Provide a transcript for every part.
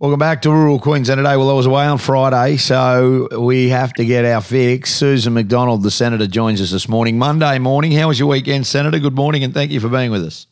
Welcome back to rural Queensland today. Well, I was away on Friday, so we have to get our fix. Susan McDonald, the Senator, joins us this morning. Monday morning. How was your weekend, Senator? Good morning, and thank you for being with us.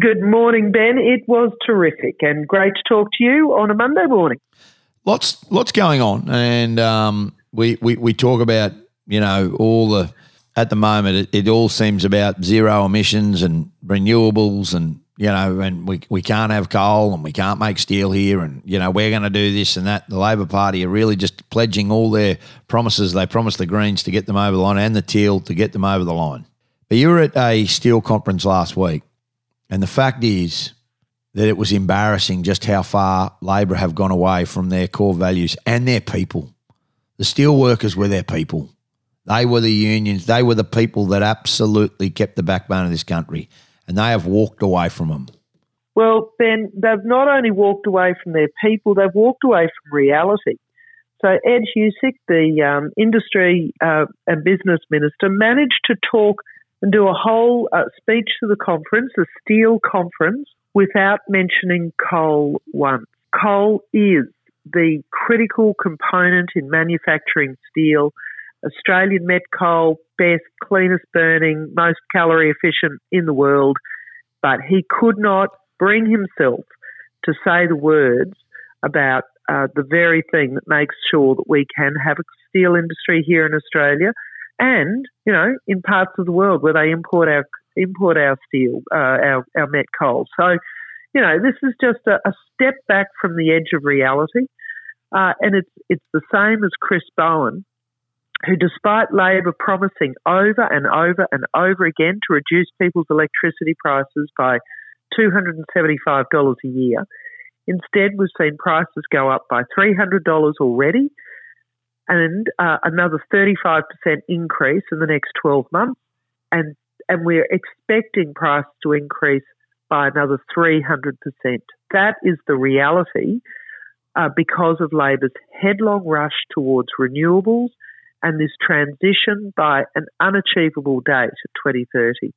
Good morning, Ben. It was terrific and great to talk to you on a Monday morning. Lots, lots going on, and um, we, we we talk about you know all the at the moment it, it all seems about zero emissions and renewables and you know, and we, we can't have coal and we can't make steel here, and you know we're going to do this and that. The Labor Party are really just pledging all their promises. They promised the Greens to get them over the line and the Teal to get them over the line. But you were at a steel conference last week, and the fact is that it was embarrassing just how far Labor have gone away from their core values and their people. The steel workers were their people. They were the unions. They were the people that absolutely kept the backbone of this country and they have walked away from them. Well, Ben, they've not only walked away from their people, they've walked away from reality. So Ed Husic, the um, industry uh, and business minister, managed to talk and do a whole uh, speech to the conference, the steel conference, without mentioning coal once. Coal is the critical component in manufacturing steel. Australian met coal, best, cleanest burning, most calorie efficient in the world. But he could not bring himself to say the words about uh, the very thing that makes sure that we can have a steel industry here in Australia and, you know, in parts of the world where they import our import our steel, uh, our, our met coal. So, you know, this is just a, a step back from the edge of reality. Uh, and it's it's the same as Chris Bowen, who, despite Labor promising over and over and over again to reduce people's electricity prices by $275 a year, instead we've seen prices go up by $300 already and uh, another 35% increase in the next 12 months. And, and we're expecting prices to increase by another 300%. That is the reality uh, because of Labor's headlong rush towards renewables – and this transition by an unachievable date of 2030.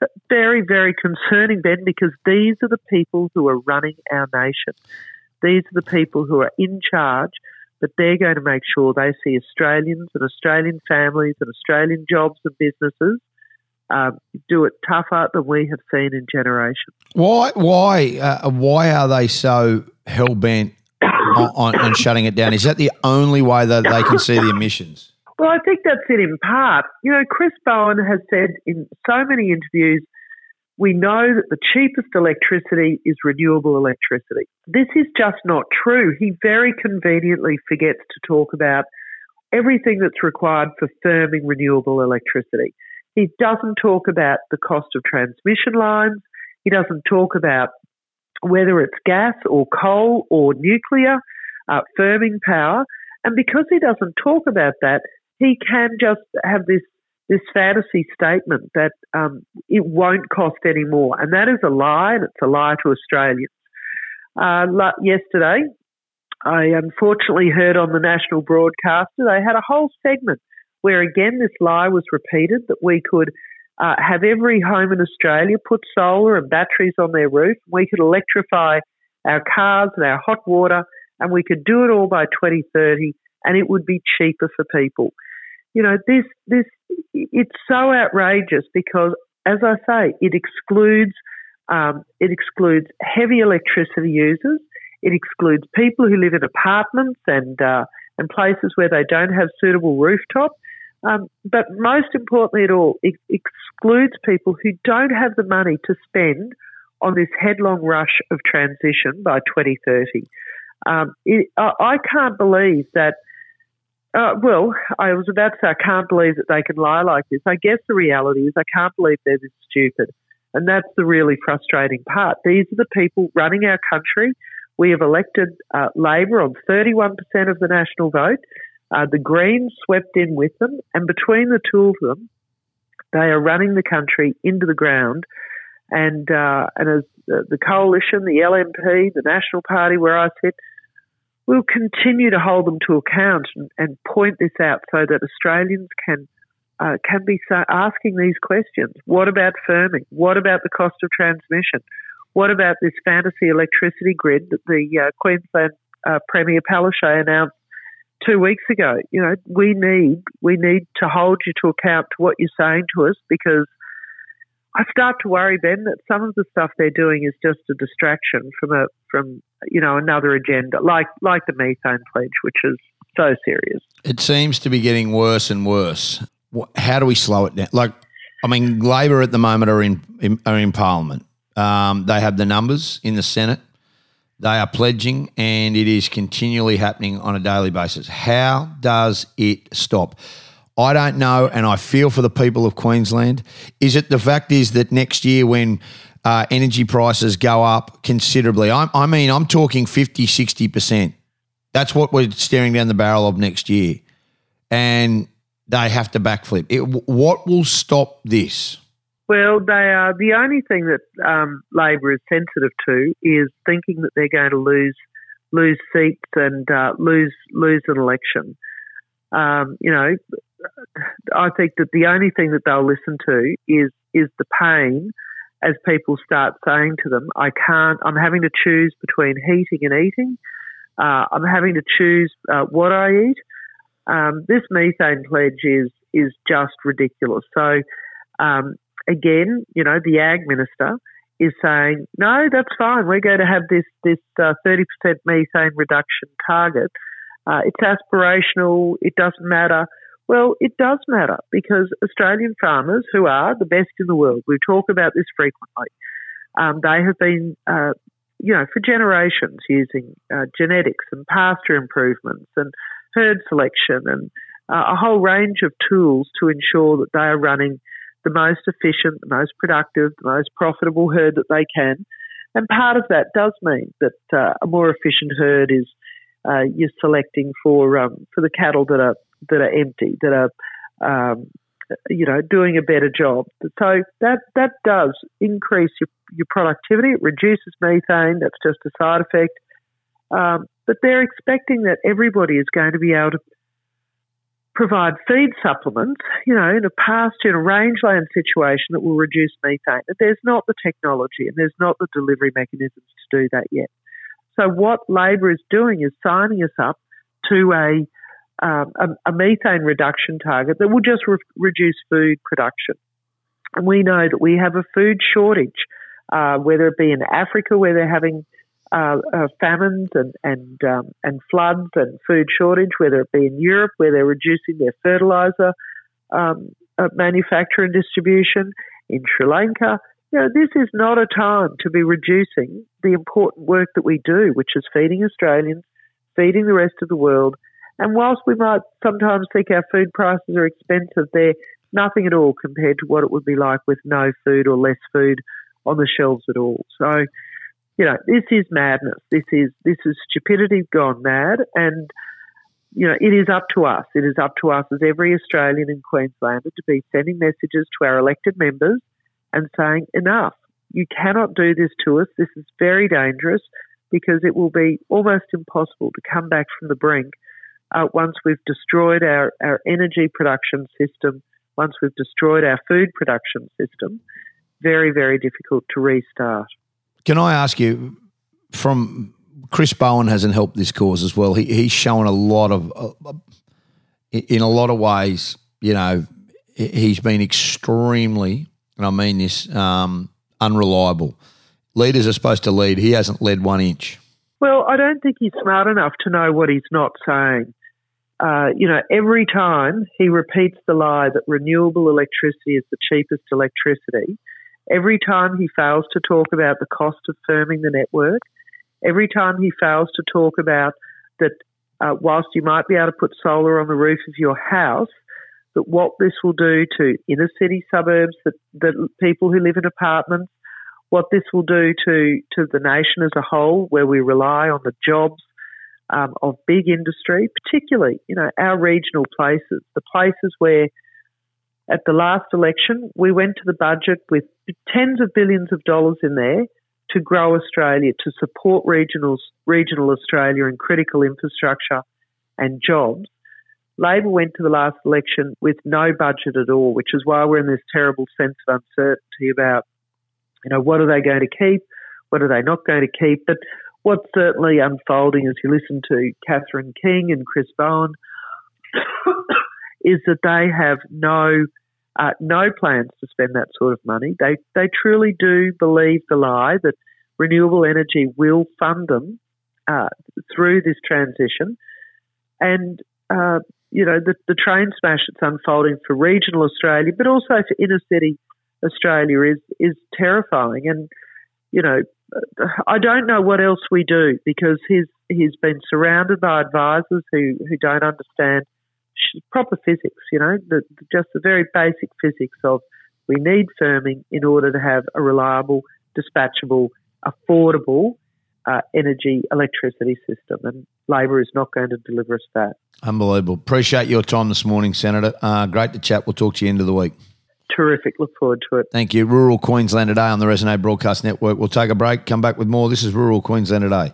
So very, very concerning, Ben, because these are the people who are running our nation. These are the people who are in charge, but they're going to make sure they see Australians and Australian families and Australian jobs and businesses um, do it tougher than we have seen in generations. Why? Why? Uh, why are they so hell bent on, on, on shutting it down? Is that the only way that they can see the emissions? Well, I think that's it in part. You know, Chris Bowen has said in so many interviews, we know that the cheapest electricity is renewable electricity. This is just not true. He very conveniently forgets to talk about everything that's required for firming renewable electricity. He doesn't talk about the cost of transmission lines. He doesn't talk about whether it's gas or coal or nuclear, uh, firming power. And because he doesn't talk about that, he can just have this this fantasy statement that um, it won't cost any more, and that is a lie, and it's a lie to Australians. Uh, yesterday, I unfortunately heard on the national broadcaster they had a whole segment where again this lie was repeated that we could uh, have every home in Australia put solar and batteries on their roof. We could electrify our cars and our hot water, and we could do it all by 2030, and it would be cheaper for people you know, this this it's so outrageous because, as I say, it excludes um, it excludes heavy electricity users. It excludes people who live in apartments and uh, and places where they don't have suitable rooftop. Um, but most importantly, at all, it excludes people who don't have the money to spend on this headlong rush of transition by 2030. Um, it, I, I can't believe that uh, well, I was about to say, I can't believe that they can lie like this. I guess the reality is I can't believe they're this stupid. And that's the really frustrating part. These are the people running our country. We have elected uh, Labor on 31% of the national vote. Uh, the Greens swept in with them. And between the two of them, they are running the country into the ground. And, uh, and as the coalition, the LNP, the National Party, where I sit, we'll continue to hold them to account and, and point this out so that Australians can uh, can be asking these questions. What about firming? What about the cost of transmission? What about this fantasy electricity grid that the uh, Queensland uh, Premier Palaszczuk announced two weeks ago. You know, we need we need to hold you to account to what you're saying to us because I start to worry, Ben, that some of the stuff they're doing is just a distraction from a from you know another agenda, like like the methane pledge, which is so serious. It seems to be getting worse and worse. How do we slow it down? Like, I mean, Labor at the moment are in, in are in Parliament. Um, they have the numbers in the Senate. They are pledging, and it is continually happening on a daily basis. How does it stop? I don't know, and I feel for the people of Queensland. Is it the fact is that next year when uh, energy prices go up considerably, I, I mean, I'm talking 50, 60%. That's what we're staring down the barrel of next year. And they have to backflip. It, what will stop this? Well, they are the only thing that um, Labor is sensitive to is thinking that they're going to lose lose seats and uh, lose lose an election. Um, you know, I think that the only thing that they'll listen to is is the pain as people start saying to them, "I can't. I'm having to choose between heating and eating. Uh, I'm having to choose uh, what I eat." Um, this methane pledge is is just ridiculous. So um, again, you know, the ag minister is saying, "No, that's fine. We're going to have this this uh, thirty percent methane reduction target. Uh, it's aspirational. It doesn't matter." Well, it does matter because Australian farmers, who are the best in the world, we talk about this frequently, um, they have been, uh, you know, for generations using uh, genetics and pasture improvements and herd selection and uh, a whole range of tools to ensure that they are running the most efficient, the most productive, the most profitable herd that they can. And part of that does mean that uh, a more efficient herd is uh, you're selecting for um, for the cattle that are that are empty, that are um, you know doing a better job. So that that does increase your your productivity. It reduces methane. That's just a side effect. Um, but they're expecting that everybody is going to be able to provide feed supplements, you know, in a pasture, in a rangeland situation that will reduce methane. But there's not the technology and there's not the delivery mechanisms to do that yet. So what Labor is doing is signing us up to a um, a, a, methane reduction target that will just re- reduce food production. And we know that we have a food shortage, uh, whether it be in Africa where they're having uh, uh, famines and and um, and floods and food shortage, whether it be in Europe where they're reducing their fertilizer um, uh, manufacture and distribution, in Sri Lanka. You know, this is not a time to be reducing the important work that we do, which is feeding Australians, feeding the rest of the world. And whilst we might sometimes think our food prices are expensive, they're nothing at all compared to what it would be like with no food or less food on the shelves at all. So you know, this is madness. This is this is stupidity gone mad, and you know, it is up to us. It is up to us as every Australian and Queenslander to be sending messages to our elected members and saying, enough. You cannot do this to us. This is very dangerous because it will be almost impossible to come back from the brink uh, once we've destroyed our, our energy production system, once we've destroyed our food production system. Very, very difficult to restart. Can I ask you from Chris Bowen hasn't helped this cause as well. He, he's shown a lot of, uh, in a lot of ways, you know, he's been extremely, and I mean this, um, unreliable. Leaders are supposed to lead. He hasn't led one inch. Well, I don't think he's smart enough to know what he's not saying. Uh, you know, every time he repeats the lie that renewable electricity is the cheapest electricity, Every time he fails to talk about the cost of firming the network, every time he fails to talk about that uh, whilst you might be able to put solar on the roof of your house, that what this will do to inner city suburbs, that, that people who live in apartments, what this will do to, to the nation as a whole, where we rely on the jobs um, of big industry, particularly, you know, our regional places, the places where at the last election, we went to the budget with tens of billions of dollars in there to grow Australia, to support regionals, regional Australia and critical infrastructure and jobs. Labor went to the last election with no budget at all, which is why we're in this terrible sense of uncertainty about, you know, what are they going to keep? What are they not going to keep? But what's certainly unfolding as you listen to Catherine King and Chris Bowen is that they have no uh, no plans to spend that sort of money. They they truly do believe the lie that renewable energy will fund them uh, through this transition, and uh, you know the, the train smash that's unfolding for regional Australia, but also for inner city Australia is is terrifying. And you know, I don't know what else we do because he's he's been surrounded by advisors who who don't understand proper physics, you know, the, just the very basic physics of we need firming in order to have a reliable, dispatchable, affordable uh, energy electricity system. And Labor is not going to deliver us that. Unbelievable. Appreciate your time this morning, Senator. Uh, great to chat. We'll talk to you end of the week. Terrific. Look forward to it. Thank you. Rural Queensland today on the Resonate Broadcast Network. We'll take a break, come back with more. This is Rural Queensland today.